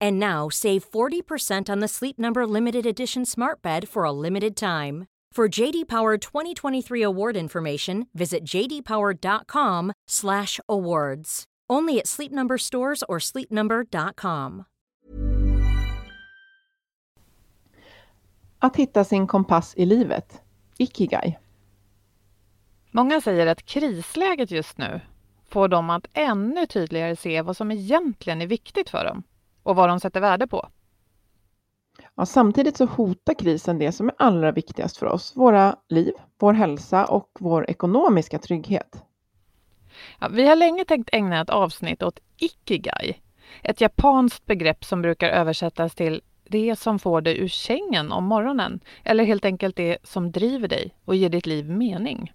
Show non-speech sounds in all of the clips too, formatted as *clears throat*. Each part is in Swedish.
And now save 40% on the Sleep Number limited edition smart bed for a limited time. For JD Power 2023 award information, visit jdpower.com/awards. Only at Sleep Number stores or sleepnumber.com. Att hitta sin kompass i livet. Ikigai. Många säger att krisläget just nu får dem att ännu tydligare se vad som egentligen är viktigt för dem och vad de sätter värde på. Ja, samtidigt så hotar krisen det som är allra viktigast för oss, våra liv, vår hälsa och vår ekonomiska trygghet. Ja, vi har länge tänkt ägna ett avsnitt åt ikigai, ett japanskt begrepp som brukar översättas till det som får dig ur sängen om morgonen eller helt enkelt det som driver dig och ger ditt liv mening.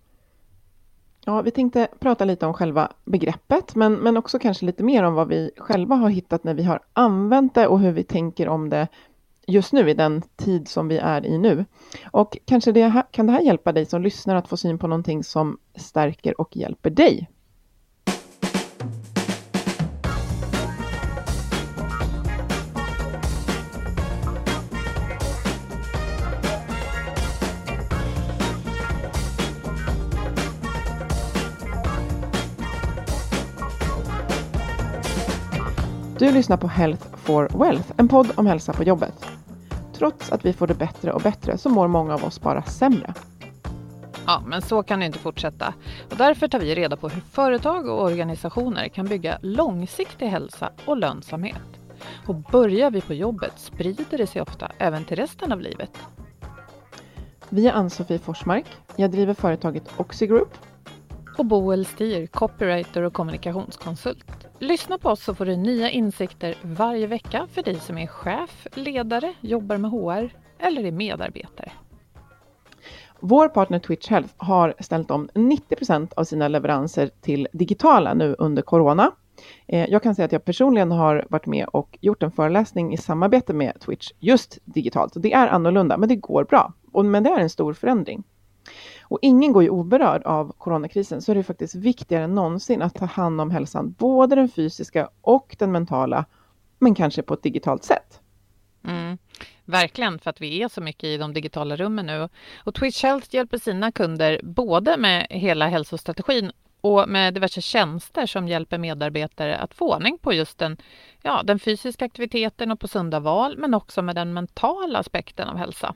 Ja, vi tänkte prata lite om själva begreppet, men, men också kanske lite mer om vad vi själva har hittat när vi har använt det och hur vi tänker om det just nu i den tid som vi är i nu. Och kanske det här, kan det här hjälpa dig som lyssnar att få syn på någonting som stärker och hjälper dig. Du lyssnar på Health for Wealth, en podd om hälsa på jobbet. Trots att vi får det bättre och bättre så mår många av oss bara sämre. Ja, men så kan det inte fortsätta. Och därför tar vi reda på hur företag och organisationer kan bygga långsiktig hälsa och lönsamhet. Och börjar vi på jobbet sprider det sig ofta även till resten av livet. Vi är Ann-Sofie Forsmark. Jag driver företaget Oxigroup. Och Boel Stier, copywriter och kommunikationskonsult. Lyssna på oss så får du nya insikter varje vecka för dig som är chef, ledare, jobbar med HR eller är medarbetare. Vår partner Twitch Health har ställt om 90 procent av sina leveranser till digitala nu under corona. Eh, jag kan säga att jag personligen har varit med och gjort en föreläsning i samarbete med Twitch just digitalt. Det är annorlunda, men det går bra. Men det är en stor förändring. Och ingen går ju oberörd av coronakrisen, så är det faktiskt viktigare än någonsin att ta hand om hälsan, både den fysiska och den mentala, men kanske på ett digitalt sätt. Mm, verkligen, för att vi är så mycket i de digitala rummen nu. Och Twitch Health hjälper sina kunder både med hela hälsostrategin och med diverse tjänster som hjälper medarbetare att få ordning på just den, ja, den fysiska aktiviteten och på sunda val, men också med den mentala aspekten av hälsa.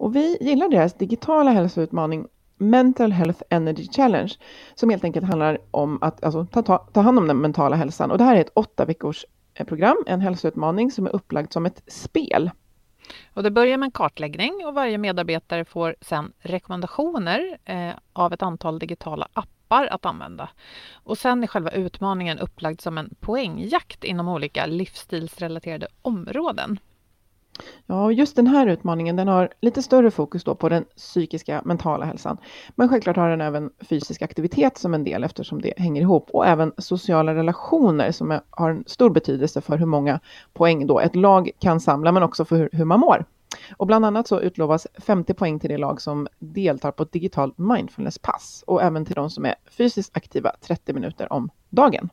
Och vi gillar deras digitala hälsoutmaning Mental Health Energy Challenge som helt enkelt handlar om att alltså, ta, ta, ta hand om den mentala hälsan. Och det här är ett åtta veckors eh, program, en hälsoutmaning som är upplagd som ett spel. Och det börjar med en kartläggning och varje medarbetare får sedan rekommendationer eh, av ett antal digitala appar att använda. Och sen är själva utmaningen upplagd som en poängjakt inom olika livsstilsrelaterade områden. Ja, just den här utmaningen den har lite större fokus då på den psykiska mentala hälsan. Men självklart har den även fysisk aktivitet som en del eftersom det hänger ihop och även sociala relationer som är, har en stor betydelse för hur många poäng då ett lag kan samla men också för hur, hur man mår. Och bland annat så utlovas 50 poäng till det lag som deltar på ett digitalt mindfulnesspass och även till de som är fysiskt aktiva 30 minuter om dagen.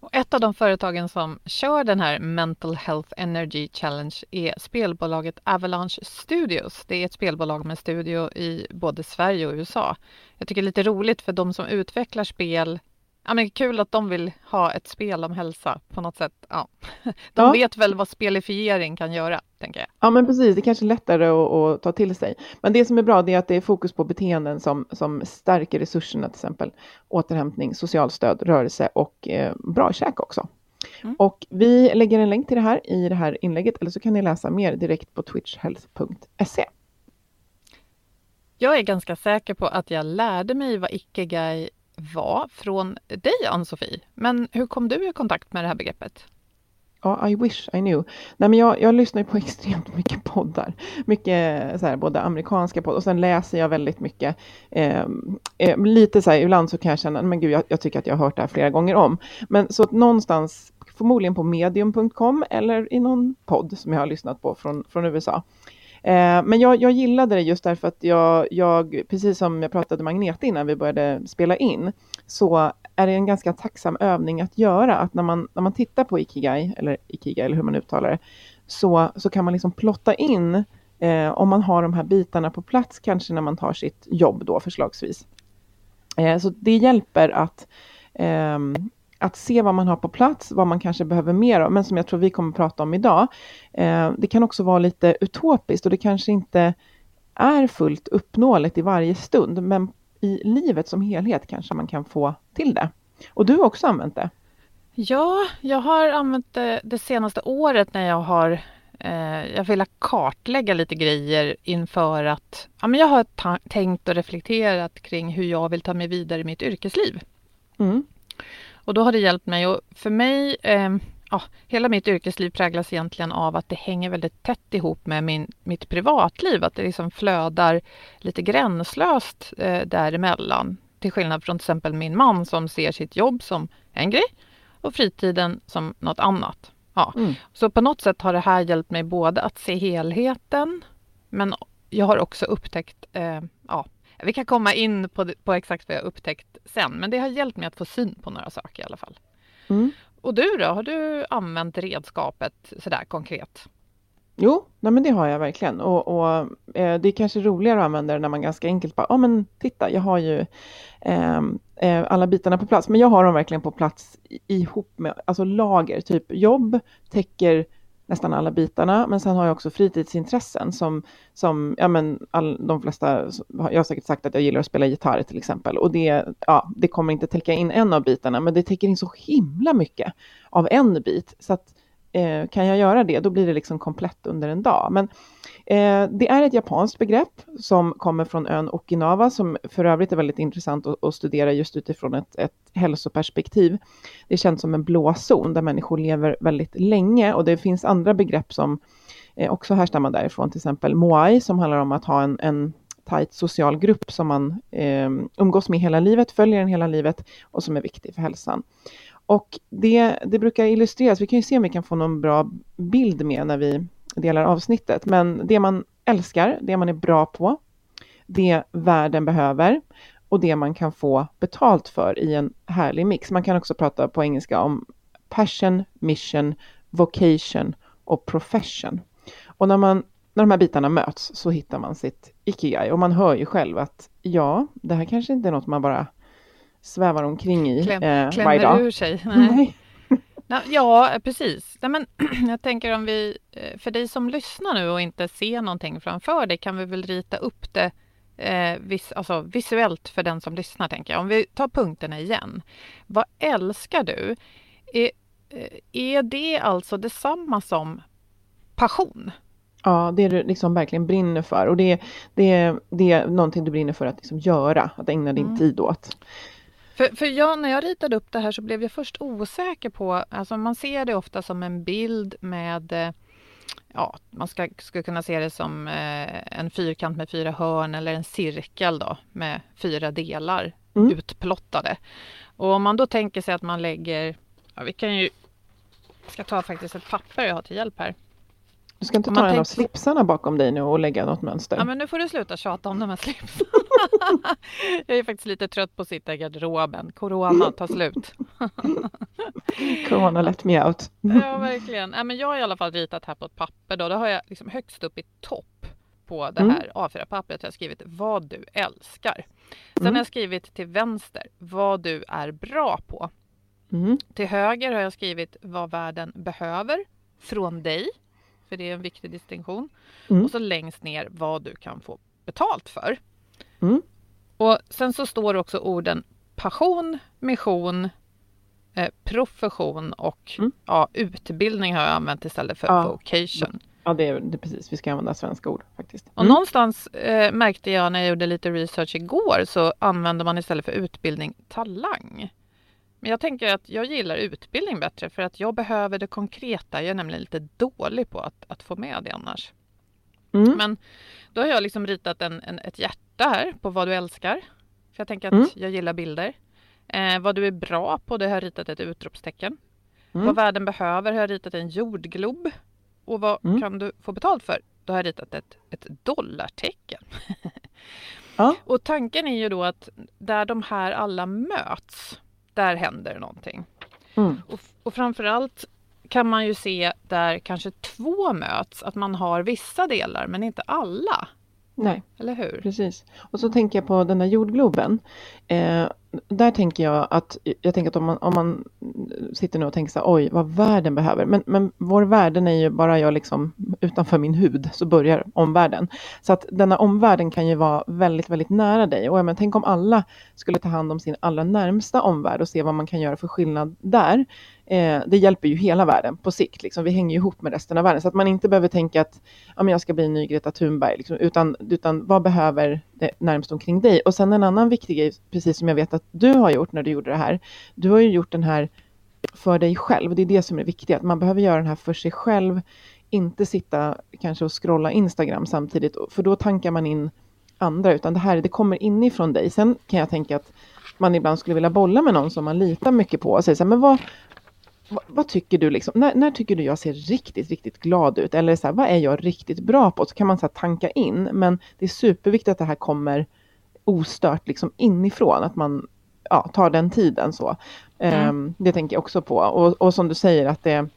Och ett av de företagen som kör den här Mental Health Energy Challenge är spelbolaget Avalanche Studios. Det är ett spelbolag med studio i både Sverige och USA. Jag tycker det är lite roligt för de som utvecklar spel Ja, men kul att de vill ha ett spel om hälsa på något sätt. Ja. *laughs* De ja. vet väl vad spelifiering kan göra, tänker jag. Ja, men precis. Det är kanske är lättare att, att, ta till sig. Men det som är bra det är att det är fokus på beteenden som, som stärker resurserna, till exempel återhämtning, socialstöd, rörelse och eh, bra käk också. Mm. Och vi lägger en länk till det här i det här inlägget, eller så kan ni läsa mer direkt på twitchhealth.se. Jag är ganska säker på att jag lärde mig vad Ikigai var från dig, Ann-Sofie. Men hur kom du i kontakt med det här begreppet? Ja, I wish I knew. Nej, men jag, jag lyssnar på *laughs* extremt mycket poddar. Mycket så här, både amerikanska poddar och sen läser jag väldigt mycket. Eh, eh, lite så här, ibland så kan jag känna, men gud, jag, jag, tycker att jag har hört det här flera gånger om. Men så att någonstans, förmodligen på medium.com eller i någon podd som jag har lyssnat på från, från USA. Eh, men jag, jag gillade det just därför att jag, jag, precis som jag pratade med Agneta innan vi började spela in, så är det en ganska tacksam övning att göra. Att när man, när man tittar på Ikigai, eller Ikigai eller hur man uttalar det, så, så kan man liksom plotta in eh, om man har de här bitarna på plats, kanske när man tar sitt jobb då förslagsvis. Eh, så det hjälper att eh, att se vad man har på plats, vad man kanske behöver mer av, men som jag tror vi kommer att prata om idag. Eh, det kan också vara lite utopiskt och det kanske inte är fullt uppnåeligt i varje stund, men i livet som helhet kanske man kan få till det. Och du har också använt det? Ja, jag har använt det det senaste året när jag har eh, jag vill kartlägga lite grejer inför att ja, men jag har tänkt och reflekterat kring hur jag vill ta mig vidare i mitt yrkesliv. Mm. Och då har det hjälpt mig och för mig, eh, ja, hela mitt yrkesliv präglas egentligen av att det hänger väldigt tätt ihop med min, mitt privatliv, att det liksom flödar lite gränslöst eh, däremellan. Till skillnad från till exempel min man som ser sitt jobb som en grej och fritiden som något annat. Ja. Mm. Så på något sätt har det här hjälpt mig både att se helheten men jag har också upptäckt eh, ja, vi kan komma in på, på exakt vad jag upptäckt sen, men det har hjälpt mig att få syn på några saker i alla fall. Mm. Och du då, har du använt redskapet sådär konkret? Jo, nej men det har jag verkligen. Och, och eh, det är kanske roligare att använda det när man ganska enkelt bara, ja ah, men titta, jag har ju eh, eh, alla bitarna på plats. Men jag har dem verkligen på plats ihop med, alltså lager, typ jobb täcker nästan alla bitarna. Men sen har jag också fritidsintressen som, som ja men all, de flesta, jag har säkert sagt att jag gillar att spela gitarr till exempel. Och det, ja, det kommer inte täcka in en av bitarna, men det täcker in så himla mycket av en bit. Så att eh, kan jag göra det, då blir det liksom komplett under en dag. Men eh, det är ett japanskt begrepp som kommer från ön Okinawa, som för övrigt är väldigt intressant att, att studera just utifrån ett, ett hälsoperspektiv. Det är känt som en blå zon där människor lever väldigt länge och det finns andra begrepp som eh, också härstammar därifrån, till exempel moai som handlar om att ha en, en tajt social grupp som man eh, umgås med hela livet, följer den hela livet och som är viktig för hälsan. Och det, det brukar illustreras, vi kan ju se om vi kan få någon bra bild med när vi delar avsnittet, men det man älskar, det man är bra på, det världen behöver och det man kan få betalt för i en härlig mix. Man kan också prata på engelska om passion, mission, vocation och profession. Och när, man, när de här bitarna möts så hittar man sitt ikigai och man hör ju själv att ja, det här kanske inte är något man bara svävar omkring i Kläm, eh, varje dag. ur sig. *laughs* Nej. *laughs* Nej. Ja, precis. Nej, men *clears throat* jag tänker om vi, eh, för dig som lyssnar nu och inte ser någonting framför dig, kan vi väl rita upp det eh, vis, alltså visuellt för den som lyssnar, tänker jag. Om vi tar punkterna igen. Vad älskar du? Är, eh, är det alltså detsamma som passion? Ja, det du liksom verkligen brinner för och det, det, det är någonting du brinner för att liksom göra, att ägna din mm. tid åt. För, för jag, när jag ritade upp det här så blev jag först osäker på, alltså man ser det ofta som en bild med ja, man ska, ska kunna se det som eh, en fyrkant med fyra hörn eller en cirkel då med fyra delar mm. utplottade. Och om man då tänker sig att man lägger, ja, vi kan ju, jag ska ta faktiskt ett papper jag har till hjälp här. Du ska inte ta en tänker... av slipsarna bakom dig nu och lägga något mönster? Ja, men nu får du sluta tjata om de här slipsarna. *laughs* jag är faktiskt lite trött på att sitta i garderoben. Corona tar slut. *laughs* Corona let me out. ja, verkligen. Ja, men jag har i alla fall ritat här på ett papper. Då, då har jag liksom högst upp i topp på det mm. här mm. A4-pappret har jag skrivit vad du älskar. Sen mm. har jag skrivit till vänster vad du är bra på. Mm. Till höger har jag skrivit vad världen behöver från dig för det är en viktig distinktion. Mm. Och så längst ner vad du kan få betalt för. Mm. Och sen så står det också orden passion, mission, eh, profession och mm. ja, utbildning har jag använt istället för ja. vocation. Ja, det är, det är precis. Vi ska använda svenska ord faktiskt. Och mm. någonstans eh, märkte jag när jag gjorde lite research igår så använder man istället för utbildning talang. Men jag tänker att jag gillar utbildning bättre för att jag behöver det konkreta. Jag är nämligen lite dålig på att, att få med det annars. Mm. Men då har jag liksom ritat en, en, ett hjärta här på vad du älskar. För jag tänker att mm. jag gillar bilder. Eh, vad du är bra på, det har jag ritat ett utropstecken. Mm. Vad världen behöver har jag ritat en jordglob. Och vad mm. kan du få betalt för? Då har jag ritat ett, ett dollartecken. ja. *laughs* Och tanken är ju då att där de här alla möts där händer någonting. Mm. Och, och framförallt kan man ju se där kanske två möts, att man har vissa delar men inte alla. Nej, eller hur? Precis. Och så tänker jag på den här jordgloben. Eh, där tänker jag att, jag tänker att om man, om man sitter nu och tänker så här, oj, vad världen behöver. Men, men vår världen är ju bara jag liksom utanför min hud, så börjar omvärlden. Så att denna omvärlden kan ju vara väldigt, väldigt nära dig. Och men, tänk om alla skulle ta hand om sin allra närmsta omvärld och se vad man kan göra för skillnad där. Eh, det hjälper ju hela världen på sikt. Liksom. Vi hänger ihop med resten av världen. Så att man inte behöver tänka att ja, men jag ska bli en ny Greta Thunberg. Liksom, utan, utan vad behöver det närmst omkring dig? Och sen en annan viktig grej, precis som jag vet att du har gjort när du gjorde det här. Du har ju gjort den här för dig själv. Det är det som är viktigt. Att man behöver göra den här för sig själv. Inte sitta kanske och scrolla Instagram samtidigt. För då tankar man in andra. Utan det här det kommer inifrån dig. Sen kan jag tänka att man ibland skulle vilja bolla med någon som man litar mycket på. Och säga så här, men vad, vad, tycker du liksom, när, när, tycker du jag ser riktigt, riktigt glad ut? Eller så här, vad är jag riktigt bra på? Så kan man så tanka in, men det är superviktigt att det här kommer ostört liksom inifrån, att man ja, tar den tiden så. Mm. Um, det tänker jag också på. Och, och, som du säger att det,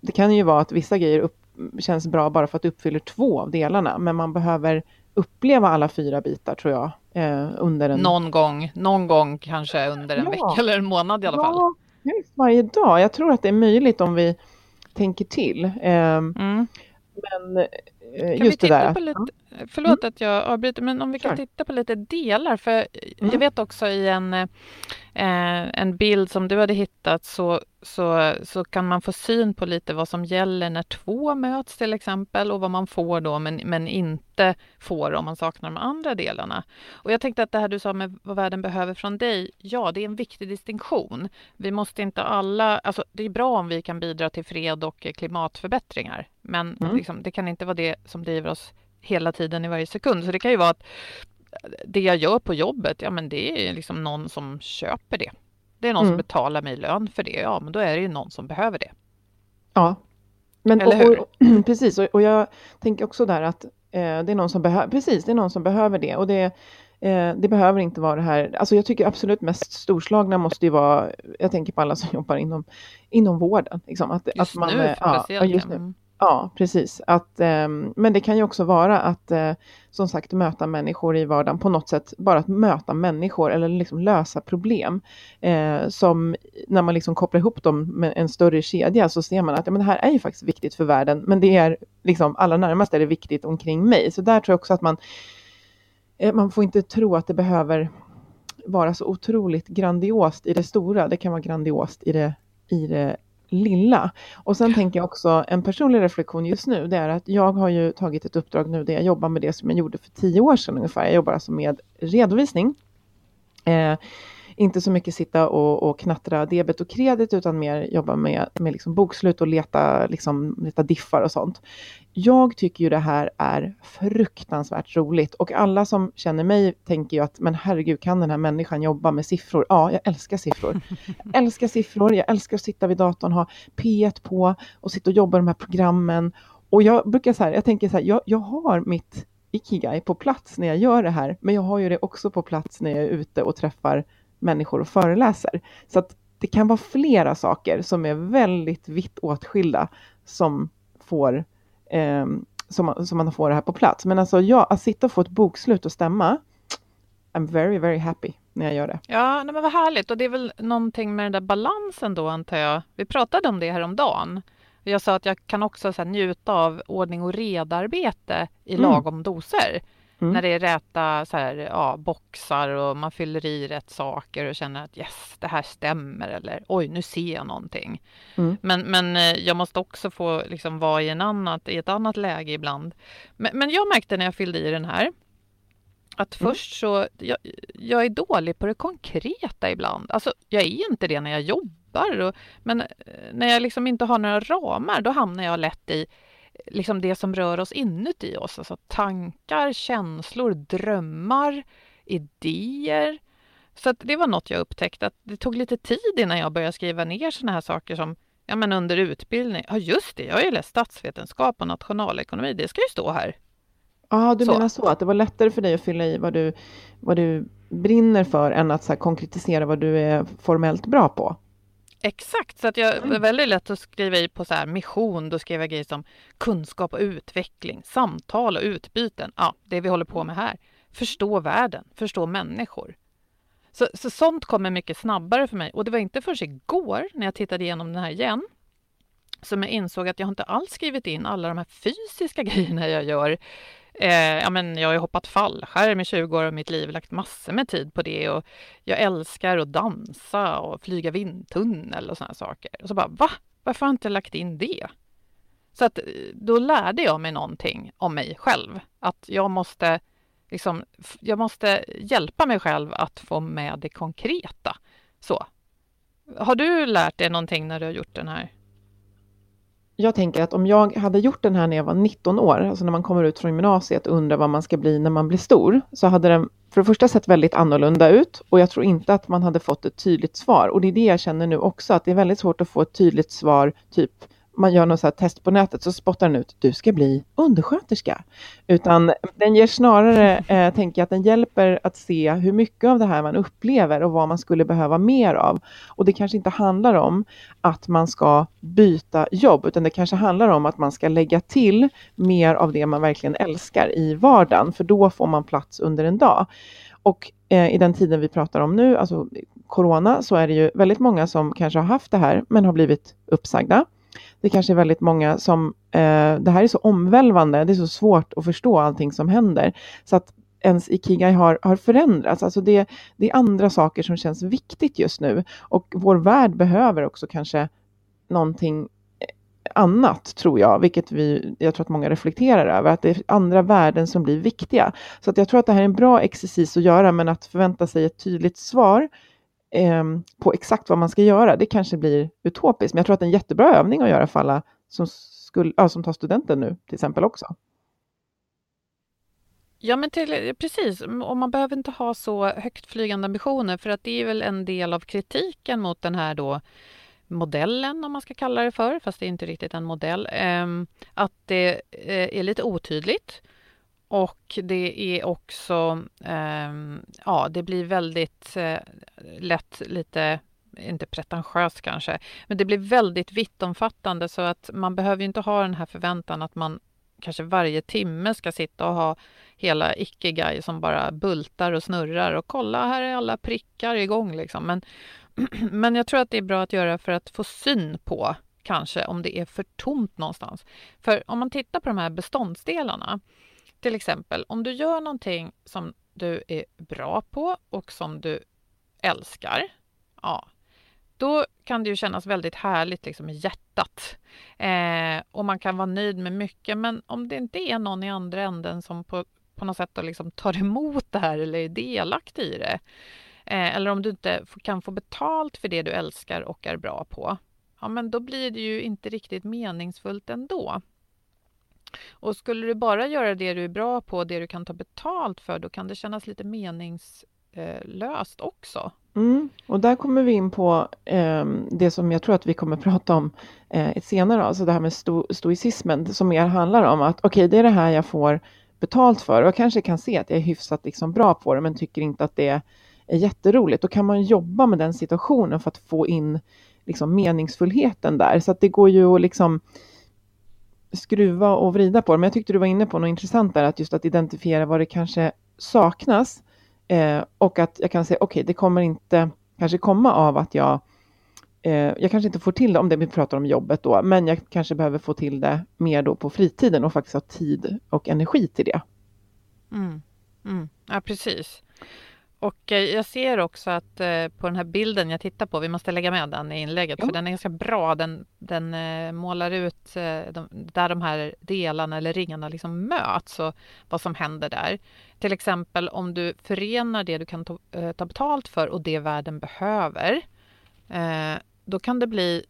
det kan ju vara att vissa grejer upp, känns bra bara för att det uppfyller två av delarna, men man behöver uppleva alla fyra bitar tror jag. Eh, under en... Någon gång, någon gång kanske under en ja. vecka eller en månad i alla ja. fall helst varje dag. Jag tror att det är möjligt om vi tänker till. Ehm, mm. Men eh, just det där. Lite, förlåt mm. att jag avbryter, men om vi kan titta på lite delar. För mm. jag vet också i en, eh, en bild som du hade hittat så, så, så kan man få syn på lite vad som gäller när två möts till exempel och vad man får då men, men inte får om man saknar de andra delarna. Och jag tänkte att det här du sa med vad världen behöver från dig, ja det är en viktig distinktion. Vi måste inte alla, alltså det är bra om vi kan bidra till fred och klimatförbättringar men mm. liksom, det kan inte vara det som driver oss hela tiden i varje sekund. Så det kan ju vara att det jag gör på jobbet, ja men det är liksom någon som köper det. Det är någon mm. som betalar mig lön för det. Ja, men då är det ju någon som behöver det. Ja, men, Eller hur? Och, och, *clears throat* precis, och, och, jag tänker också där att eh, det är någon som behöver, precis, det är någon som behöver det. Och det, eh, det behöver inte vara det här, alltså jag tycker absolut mest storslagna måste ju vara, jag tänker på alla som *laughs* jobbar inom, inom vården. Liksom, att, just att man, nu, ja, just nu. Ja, precis. Att, eh, men det kan ju också vara att eh, som sagt möta människor i vardagen på något sätt. Bara att möta människor eller liksom lösa problem. Eh, som när man liksom kopplar ihop dem med en större kedja så ser man att ja, men det här är ju faktiskt viktigt för världen. Men det är liksom allra närmast är det viktigt omkring mig. Så där tror jag också att man, eh, man får inte tro att det behöver vara så otroligt grandiost i det stora. Det kan vara grandiost i det, i det lilla. Och sen tänker jag också en personlig reflektion just nu, det är att jag har ju tagit ett uppdrag nu där jag jobbar med det som jag gjorde för tio år sedan ungefär. Jag jobbar alltså med redovisning. Eh, inte så mycket sitta och, och knattra debet och kredit utan mer jobba med, med liksom bokslut och leta, liksom, leta diffar och sånt. Jag tycker ju det här är fruktansvärt roligt och alla som känner mig tänker ju att men herregud kan den här människan jobba med siffror? Ja, jag älskar siffror. Jag älskar siffror, jag älskar att sitta vid datorn, ha P1 på och sitta och jobba med de här programmen. Och jag brukar så här, jag tänker så här, jag, jag har mitt ikigai på plats när jag gör det här, men jag har ju det också på plats när jag är ute och träffar människor och föreläser. Så att det kan vara flera saker som är väldigt vitt åtskilda som får eh, som, som man får det här på plats. Men alltså ja, att sitta och få ett bokslut och stämma, I'm very, very happy när jag gör det. Ja, men vad härligt. Och det är väl någonting med den där balansen då, antar jag. Vi pratade om det här om dagen. Jag sa att jag kan också så njuta av ordning och redarbete i mm. lagom doser. Mm. När det är räta så här, ja, boxar och man fyller i rätt saker och känner att yes, det här stämmer eller oj, nu ser jag någonting. Mm. Men, men eh, jag måste också få liksom vara i, en annat, i ett annat läge ibland. Men, men jag märkte när jag fyllde i den här att mm. först så, jag, jag är dålig på det konkreta ibland. Alltså, jag är inte det när jag jobbar. Och, men eh, när jag liksom inte har några ramar, då hamnar jag lätt i liksom det som rör oss inuti oss. Alltså tankar, känslor, drömmar, idéer. Så det var något jag upptäckte, att det tog lite tid innan jag började skriva ner såna här saker som ja, men under utbildning. Ja, just det, jag har ju läst statsvetenskap och nationalekonomi. Det ska ju stå här. Ja, du så. menar så, att det var lättare för dig att fylla i vad du, vad du brinner för än att så konkretisera vad du är formellt bra på? Exakt, så att jag var väldigt lätt att skriva i på så här mission. Då skrev jag grejer som kunskap och utveckling, samtal och utbyten. Ja, det vi håller på med här. Förstå världen, förstå människor. Så, så sånt kommer mycket snabbare för mig. Och det var inte förrän igår när jag tittade igenom den här igen som jag insåg att jag inte alls skrivit in alla de här fysiska *laughs* grejerna jag gör Eh, ja, men jag har hoppat fallskärm i 20 år av mitt liv, lagt massor med tid på det och jag älskar att dansa och flyga vindtunnel och sådana saker. Och så bara, va? Varför har jag inte lagt in det? Så att eh, då lärde jag mig någonting om mig själv. Att jag måste, liksom, jag måste hjälpa mig själv att få med det konkreta. Så. Har du lärt dig någonting när du har gjort den här? Jag tänker att om jag hade gjort den här när jag var 19 år, alltså när man kommer ut från gymnasiet och undrar vad man ska bli när man blir stor, så hade den för det första sett väldigt annorlunda ut och jag tror inte att man hade fått ett tydligt svar. Och det är det jag känner nu också, att det är väldigt svårt att få ett tydligt svar, typ man gör något så test på nätet så spottar den ut, du ska bli undersköterska. Utan den ger snarare, eh, tänker jag, att den hjälper att se hur mycket av det här man upplever och vad man skulle behöva mer av. Och det kanske inte handlar om att man ska byta jobb, utan det kanske handlar om att man ska lägga till mer av det man verkligen älskar i vardagen, för då får man plats under en dag. Och eh, i den tiden vi pratar om nu, alltså corona, så är det ju väldigt många som kanske har haft det här, men har blivit uppsagda det kanske är väldigt många som, eh, det här är så omvälvande, det är så svårt att förstå allting som händer. Så att ens ikigai har, har förändrats. Alltså det, det är andra saker som känns viktigt just nu. Och vår värld behöver också kanske någonting eh, annat, tror jag, vilket vi, jag tror att många reflekterar över, att det är andra värden som blir viktiga. Så att jag tror att det här är en bra exercis att göra, men att förvänta sig ett tydligt svar eh, på exakt vad man ska göra, det kanske blir utopiskt. Men jag tror att det är en jättebra övning att göra för alla som, skulle, ja, som tar studenten nu till exempel också. Ja, men till, precis. Och man behöver inte ha så högt flygande ambitioner för att det är väl en del av kritiken mot den här då modellen, om man ska kalla det för, fast det är inte riktigt en modell, eh, att det eh, är lite otydligt och det är också, eh, ja, det blir väldigt eh, lätt lite, inte pretentiöst kanske, men det blir väldigt vittomfattande så att man behöver inte ha den här förväntan att man kanske varje timme ska sitta och ha hela icke-guy som bara bultar och snurrar och kolla, här är alla prickar igång liksom. Men, *clears throat* men jag tror att det är bra att göra för att få syn på kanske om det är för tomt någonstans. För om man tittar på de här beståndsdelarna till exempel, om du gör någonting som du är bra på och som du älskar, ja, då kan det ju kännas väldigt härligt liksom i hjärtat. Eh, och man kan vara nöjd med mycket, men om det inte är någon i andra änden som på, på något sätt liksom tar emot det här eller är delaktig i det, eh, eller om du inte kan få betalt för det du älskar och är bra på, ja, men då blir det ju inte riktigt meningsfullt ändå. Och skulle du bara göra det du är bra på, det du kan ta betalt för, då kan det kännas lite meningslöst också. Mm. Och där kommer vi in på eh, det som jag tror att vi kommer *laughs* prata om eh, senare, alltså det här med sto stoicismen som mer handlar om att okej, okay, det är det här jag får betalt för och jag kanske kan se att jag är hyfsat liksom bra på det men tycker inte att det är jätteroligt. Då kan man jobba med den situationen för att få in liksom meningsfullheten där. Så att det går ju att liksom skruva och vrida på det. Men jag tyckte du var inne på något intressant där, att just att identifiera vad det kanske saknas. Eh, och att jag kan säga, okej, okay, det kommer inte kanske komma av att jag eh, jag kanske inte får till det om det vi pratar om jobbet då, men jag kanske behöver få till det mer då på fritiden och faktiskt ha tid och energi till det. Mm. Mm. Ja, precis. Och eh, jag ser också att eh, på den här bilden jag tittar på, vi måste lägga med den i inlägget, ja. för den är ganska bra. Den, den eh, målar ut de, där de här delarna eller ringarna liksom möts och vad som händer där. Till exempel om du förenar det du kan ta, ta betalt för och det världen behöver, då kan det bli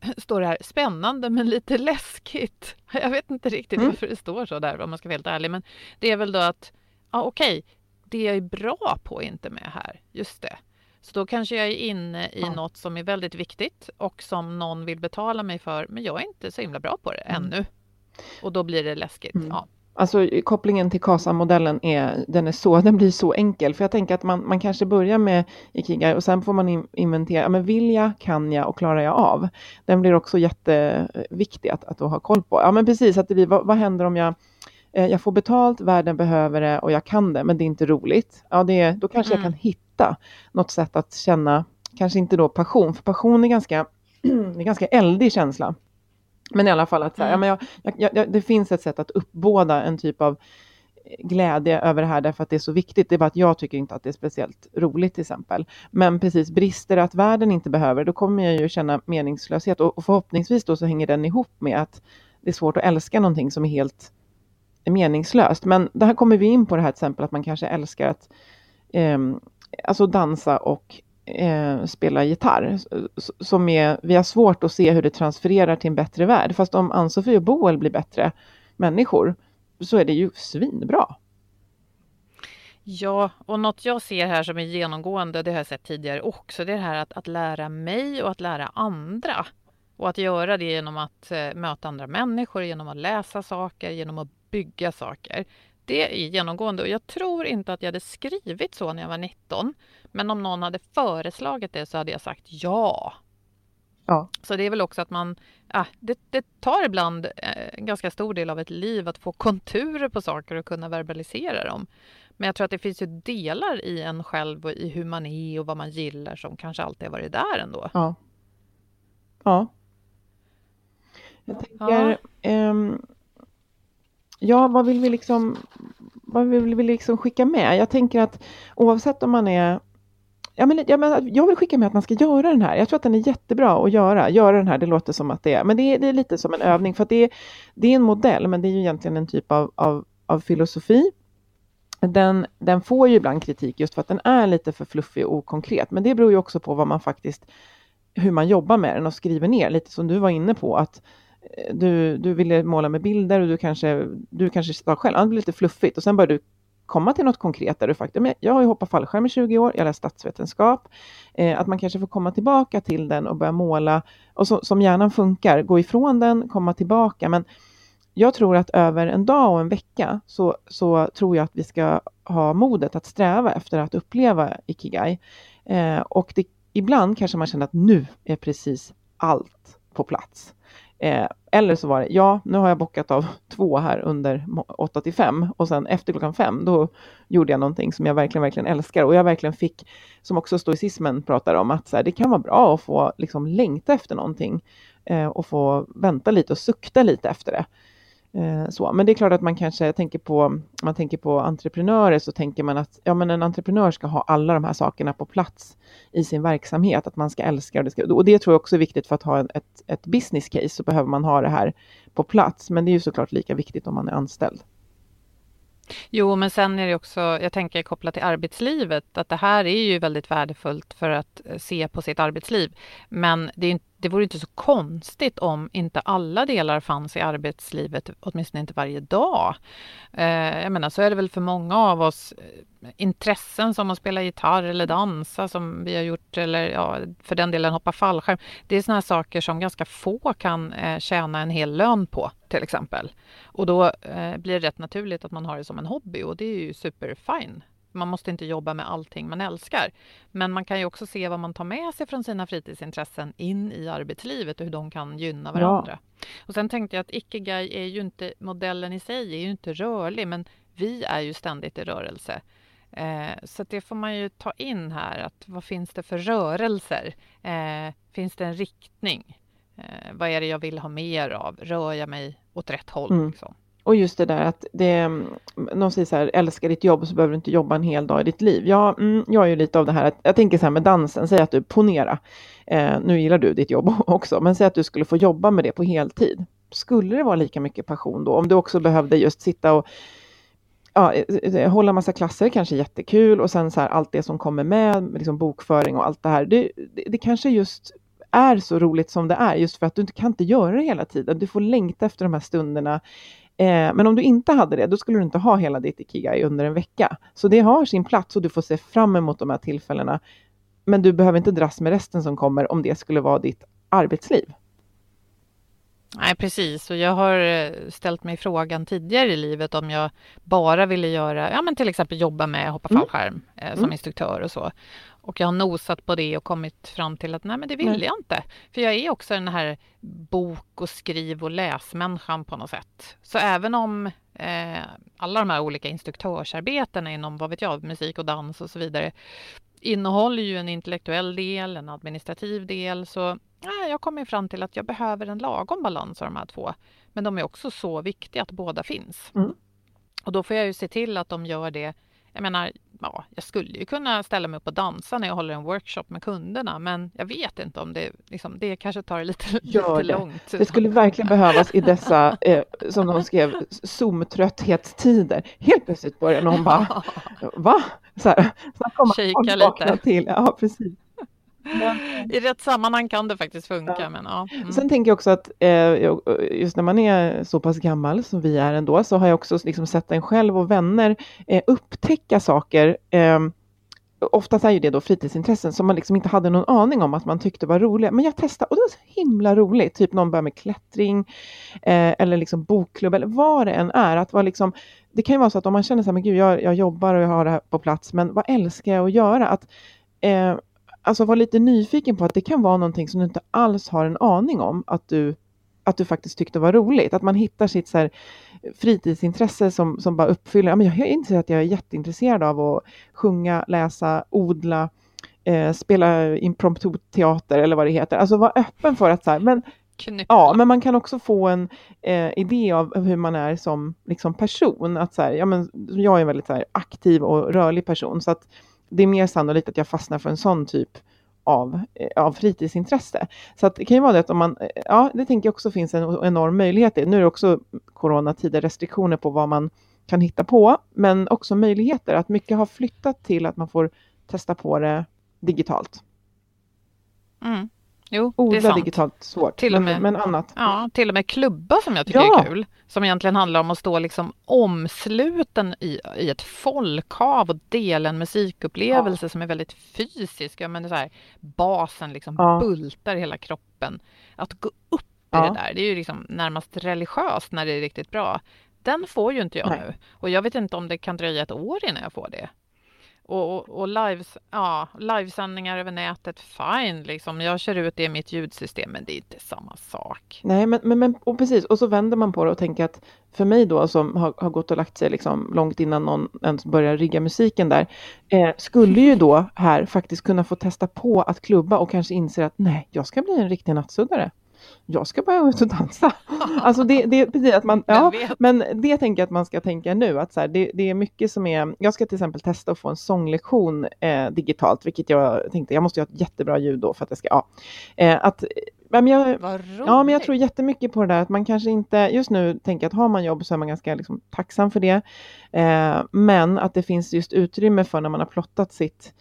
*laughs* står det här, spännande men lite *laughs* läskigt. Jag vet inte riktigt mm. varför det står så där om man ska vara helt ärlig, men det är väl då att ja, okej, det jag är bra på är inte med här. Just det. Så då kanske jag är inne i ja. något som är väldigt viktigt och som någon vill betala mig för, men jag är inte så himla bra på det mm. ännu. Och då blir det läskigt. Mm. Ja. Alltså kopplingen till KASA-modellen är, den är så, den blir så enkel. För jag tänker att man, man kanske börjar med Ikigai och sen får man inventera, men vill jag, kan jag och klarar jag av? Den blir också jätteviktig att, att ha koll på. Ja men precis, att det blir, vad, vad händer om jag jag får betalt, världen behöver det och jag kan det, men det är inte roligt. Ja, det, då kanske mm. jag kan hitta något sätt att känna, kanske inte då passion, för passion är ganska, *clears throat* det är ganska eldig känsla. Men i alla fall att mm. ja, men jag, jag, jag, det finns ett sätt att uppbåda en typ av glädje över det här därför att det är så viktigt. Det är bara att jag tycker inte att det är speciellt roligt till exempel. Men precis, brister att världen inte behöver, då kommer jag ju känna meningslöshet och, och förhoppningsvis då så hänger den ihop med att det är svårt att älska någonting som är helt meningslöst. Men det här kommer vi in på det här till exempel att man kanske älskar att eh, alltså dansa och eh, spela gitarr. Som är, vi har svårt att se hur det transfererar till en bättre värld. Fast om Ann-Sofie och Boel blir bättre människor så är det ju svinbra. Ja, och något jag ser här som är genomgående, det har jag sett tidigare också, det är det här att, att lära mig och att lära andra. Och att göra det genom att eh, möta andra människor, genom att läsa saker, genom att bygga saker. Det är genomgående och jag tror inte att jag hade skrivit så när jag var 19. Men om någon hade föreslagit det så hade jag sagt ja. Ja. Så det är väl också att man, ja, det, det tar ibland eh, en ganska stor del av ett liv att få konturer på saker och kunna verbalisera dem. Men jag tror att det finns ju delar i en själv och i hur man är och vad man gillar som kanske alltid har varit där ändå. Ja. Ja. Jag tänker, ja. Um, ja, vad vill vi liksom, vad vill vi liksom skicka med? Jag tänker att oavsett om man är Ja, men, ja, men jag vill skicka med att man ska göra den här. Jag tror att den är jättebra att göra. Göra den här, det låter som att det är, men det är, det är lite som en övning för att det är, det är en modell, men det är ju egentligen en typ av, av, av filosofi. Den, den får ju ibland kritik just för att den är lite för fluffig och okonkret, men det beror ju också på vad man faktiskt, hur man jobbar med den och skriver ner, lite som du var inne på, att du, du ville måla med bilder och du kanske, du kanske sa själv, det blir lite fluffigt och sen börjar du komma till något konkret där du faktiskt, jag har ju hoppat fallskärm i 20 år, jag läst statsvetenskap, eh, att man kanske får komma tillbaka till den och börja måla och så, som hjärnan funkar, gå ifrån den, komma tillbaka. Men jag tror att över en dag och en vecka så, så tror jag att vi ska ha modet att sträva efter att uppleva Ikigai. Eh, och det, ibland kanske man känner att nu är precis allt på plats. Eh, eller så var det, ja, nu har jag bockat av *laughs* två här under 8 till 5 och sen efter klockan 5 då gjorde jag någonting som jag verkligen, verkligen älskar och jag verkligen fick, som också stoicismen pratar om, att så här, det kan vara bra att få liksom längta efter någonting eh, och få vänta lite och sukta lite efter det. Eh, så. Men det är klart att man kanske tänker på, man tänker på entreprenörer så tänker man att ja, men en entreprenör ska ha alla de här sakerna på plats i sin verksamhet, att man ska älska och det, ska, och det tror jag också är viktigt för att ha ett, ett business case så behöver man ha det här på plats. Men det är ju såklart lika viktigt om man är anställd. Jo, men sen är det också, jag tänker kopplat till arbetslivet, att det här är ju väldigt värdefullt för att eh, se på sitt arbetsliv. Men det, är, inte det vore inte så konstigt om inte alla delar fanns i arbetslivet, åtminstone inte varje dag. Eh, jag menar, så är det väl för många av oss eh, intressen som att spela gitarr eller dansa som vi har gjort, eller ja, för den delen hoppa fallskärm. Det är sådana saker som ganska få kan eh, tjäna en hel lön på, till exempel. Och då eh, blir det rätt naturligt att man har det som en hobby och det är ju superfine. Man måste inte jobba med allting man älskar. Men man kan ju också se vad man tar med sig från sina fritidsintressen in i arbetslivet och hur de kan gynna varandra. Ja. Och sen tänkte jag att Ikigai är ju inte, modellen i sig är ju inte rörlig, men vi är ju ständigt i rörelse. Eh, så det får man ju ta in här, att vad finns det för rörelser? Eh, finns det en riktning? Eh, vad är det jag vill ha mer av? Rör jag mig åt rätt håll? Mm. Liksom? Och just det där att det, mm, någon säger så här, älskar ditt jobb så behöver du inte jobba en hel dag i ditt liv. Ja, mm, jag är ju lite av det här att jag tänker så här med dansen, säg att du ponera, eh, nu gillar du ditt jobb *laughs* också, men säg att du skulle få jobba med det på heltid. Skulle det vara lika mycket passion då? Om du också behövde just sitta och ja, eh, eh, hålla massa klasser, kanske jättekul och sen så här allt det som kommer med, liksom bokföring och allt det här. Det, det, det kanske just är så roligt som det är, just för att du inte kan inte göra det hela tiden. Du får längta efter de här stunderna. Eh, men om du inte hade det, då skulle du inte ha hela ditt Ikigai under en vecka. Så det har sin plats och du får se fram emot de här tillfällena. Men du behöver inte dras med resten som kommer om det skulle vara ditt arbetsliv. Nej, precis. Och jag har eh, ställt mig frågan tidigare i livet om jag bara ville göra, ja men till exempel jobba med hoppa mm. fallskärm mm. som mm. instruktör och så. Och jag har nosat på det och kommit fram till att nej, men det vill nej. jag inte. För jag är också den här bok och skriv och läsmänniskan på något sätt. Så även om eh, alla de här olika instruktörsarbetena inom, vad vet jag, musik och dans och så vidare innehåller ju en intellektuell del, en administrativ del, så nej, jag kommer fram till att jag behöver en lagom balans av de här två. Men de är också så viktiga att båda finns. Mm. Och då får jag ju se till att de gör det jag menar, ja, jag skulle ju kunna ställa mig upp och dansa när jag håller en workshop med kunderna, men jag vet inte om det, liksom, det kanske tar lite, *laughs* lite långt. Det skulle verkligen behövas i dessa, eh, som de skrev, Zoom-trötthetstider. Helt plötsligt börjar någon bara, *laughs* va? Så här, så Kika lite. Till. Ja, precis. I rätt sammanhang kan det faktiskt funka. Ja. Men, ja. Mm. Sen tänker jag också att eh, just när man är så pass gammal som vi är ändå, så har jag också liksom sett en själv och vänner eh, upptäcka saker. Eh, oftast är ju det då fritidsintressen som man liksom inte hade någon aning om att man tyckte var roliga. Men jag testade och det var så himla roligt. Typ någon börjar med klättring eh, eller liksom bokklubb eller vad det än är. Att vara liksom, det kan ju vara så att om man känner så här, men gud, jag, jag jobbar och jag har det här på plats, men vad älskar jag att göra? Att, eh, alltså vara lite nyfiken på att det kan vara någonting som du inte alls har en aning om att du, att du faktiskt tyckte var roligt. Att man hittar sitt så här, fritidsintresse som, som bara uppfyller, ja, men jag inser att jag är jätteintresserad av att sjunga, läsa, odla, eh, spela impromptu teater eller vad det heter. Alltså vara öppen för att så här, men Ja, men man kan också få en eh, idé av hur man är som liksom, person. Att så här, ja, men jag är en väldigt så här, aktiv och rörlig person, så att det är mer sannolikt att jag fastnar för en sån typ av, eh, av fritidsintresse. Så att det kan ju vara det att om man, eh, ja det tänker jag också finns en enorm möjlighet i. Nu är det också coronatider, restriktioner på vad man kan hitta på, men också möjligheter att mycket har flyttat till att man får testa på det digitalt. Mm. Jo, Odla det är sant. digitalt svårt, till och med, men, men annat. Ja, till och med klubba som jag tycker ja. är kul. Som egentligen handlar om att stå liksom omsluten i, i ett folkhav och dela en musikupplevelse ja. som är väldigt fysisk. Ja, men så här, basen liksom ja. bultar hela kroppen. Att gå upp i det där, det är ju liksom närmast religiöst när det är riktigt bra. Den får ju inte jag Nej. nu. Och jag vet inte om det kan dröja ett år innan jag får det. Och, och, och lives, ja, livesändningar över nätet, fine, liksom. jag kör ut det i mitt ljudsystem, men det är inte samma sak. Nej, men, men, men och precis, och så vänder man på det och tänker att för mig då, som har, har gått och lagt sig liksom långt innan någon ens börjar rigga musiken där, eh, skulle ju då här faktiskt kunna få testa på att klubba och kanske inse att nej, jag ska bli en riktig nattsuddare jag ska bara ut och dansa. Alltså det, det precis att man, *laughs* ja, men det tänker jag att man ska tänka nu, att så här, det, det, är mycket som är, jag ska till exempel testa att få en sånglektion eh, digitalt, vilket jag tänkte, jag måste ju ha ett jättebra ljud då för att det ska, ja. Eh, att Men jag, ja, men jag tror jättemycket på det där att man kanske inte, just nu tänker att har man jobb så är man ganska liksom, tacksam för det. Eh, men att det finns just utrymme för när man har plottat sitt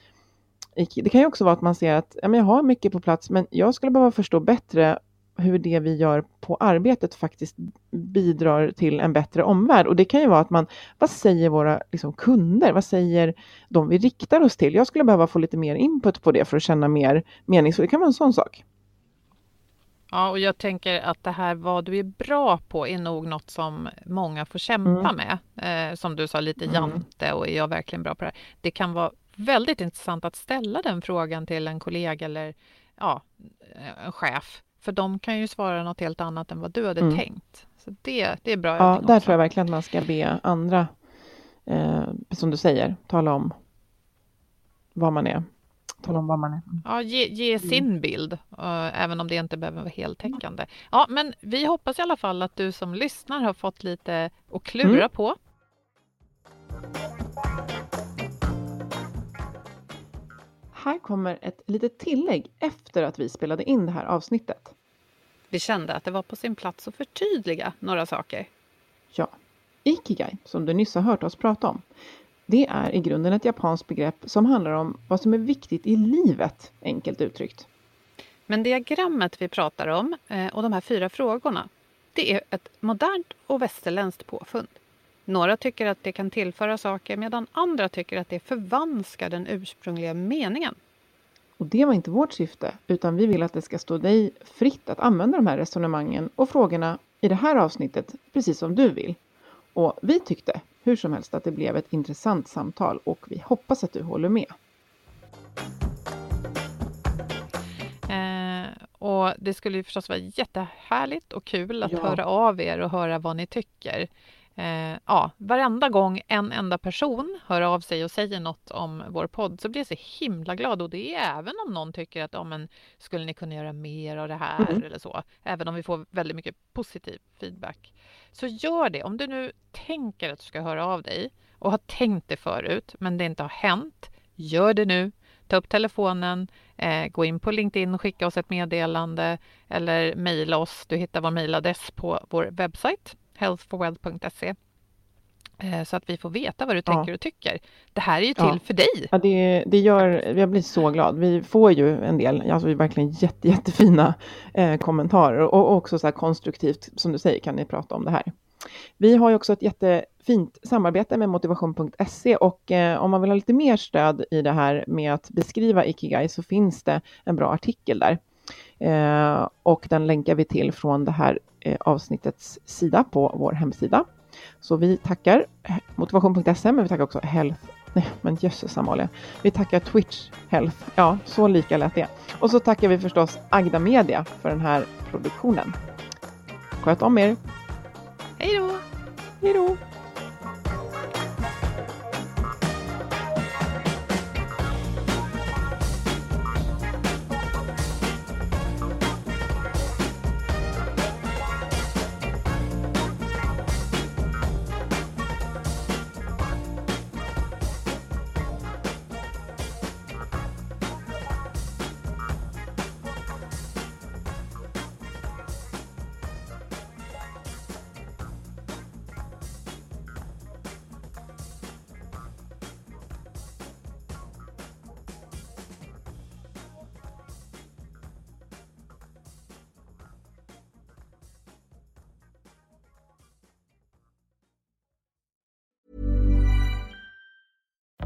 det kan ju också vara att man ser att ja, men jag har mycket på plats, men jag skulle behöva förstå bättre hur det vi gör på arbetet faktiskt bidrar till en bättre omvärld. Och det kan ju vara att man, vad säger våra liksom, kunder? Vad säger de vi riktar oss till? Jag skulle behöva få lite mer input på det för att känna mer mening. Så det kan vara en sån sak. Ja, och jag tänker att det här vad du är bra på är nog något som många får kämpa Mm. med. Eh, som du sa, lite Mm. jante och är jag verkligen bra på det här? Det kan vara väldigt intressant att ställa den frågan till en kollega eller ja, en chef. För de kan ju svara något helt annat än vad du hade Mm. tänkt. Så det, det är bra Ja, där också. tror jag verkligen att man ska be andra, eh, som du säger, tala om vad man är. Tala om vad man är. Ja, ge, ge sin bild, eh, även om det inte behöver vara heltäckande. Ja, men vi hoppas i alla fall att du som lyssnar har fått lite att klura Mm. på. Här kommer ett litet tillägg efter att vi spelade in det här avsnittet. Vi kände att det var på sin plats att förtydliga några saker. Ja, Ikigai, som du nyss har hört oss prata om, det är i grunden ett japanskt begrepp som handlar om vad som är viktigt i livet, enkelt uttryckt. Men diagrammet vi pratar om eh, och de här fyra frågorna, det är ett modernt och västerländskt påfund. Några tycker att det kan tillföra saker medan andra tycker att det förvanskar den ursprungliga meningen. Och det var inte vårt syfte, utan vi vill att det ska stå dig fritt att använda de här resonemangen och frågorna i det här avsnittet precis som du vill. Och vi tyckte hur som helst att det blev ett intressant samtal och vi hoppas att du håller med. Eh, och det skulle ju förstås vara jättehärligt och kul att Ja. höra av er och höra vad ni tycker. Eh, ja, varenda gång en enda person hör av sig och säger något om vår podd så blir jag så himla glad och det är även om någon tycker att ja, men, skulle ni kunna göra mer av det här Mm. eller så. Även om vi får väldigt mycket positiv feedback. Så gör det. Om du nu tänker att du ska höra av dig och har tänkt det förut men det inte har hänt, gör det nu. Ta upp telefonen, eh, gå in på LinkedIn och skicka oss ett meddelande eller mejla oss. Du hittar vår mejladress på vår webbsajt healthforwealth.se eh, så att vi får veta vad du Ja. tänker och tycker. Det här är ju till Ja. för dig. Ja, det, det gör, jag blir så glad. Vi får ju en del, alltså verkligen jätte, jättefina eh, kommentarer och, också så här konstruktivt, som du säger, kan ni prata om det här. Vi har ju också ett jättefint samarbete med motivation.se och eh, om man vill ha lite mer stöd i det här med att beskriva Ikigai så finns det en bra artikel där. Eh, och den länkar vi till från det här avsnittets sida på vår hemsida. Så vi tackar eh, motivation.se men vi tackar också Health Nej, men jösses Amalia. Vi tackar Twitch Health. Ja, så lika lät det. Och så tackar vi förstås Agda Media för den här produktionen. Sköt om er. Hej då! Hej då!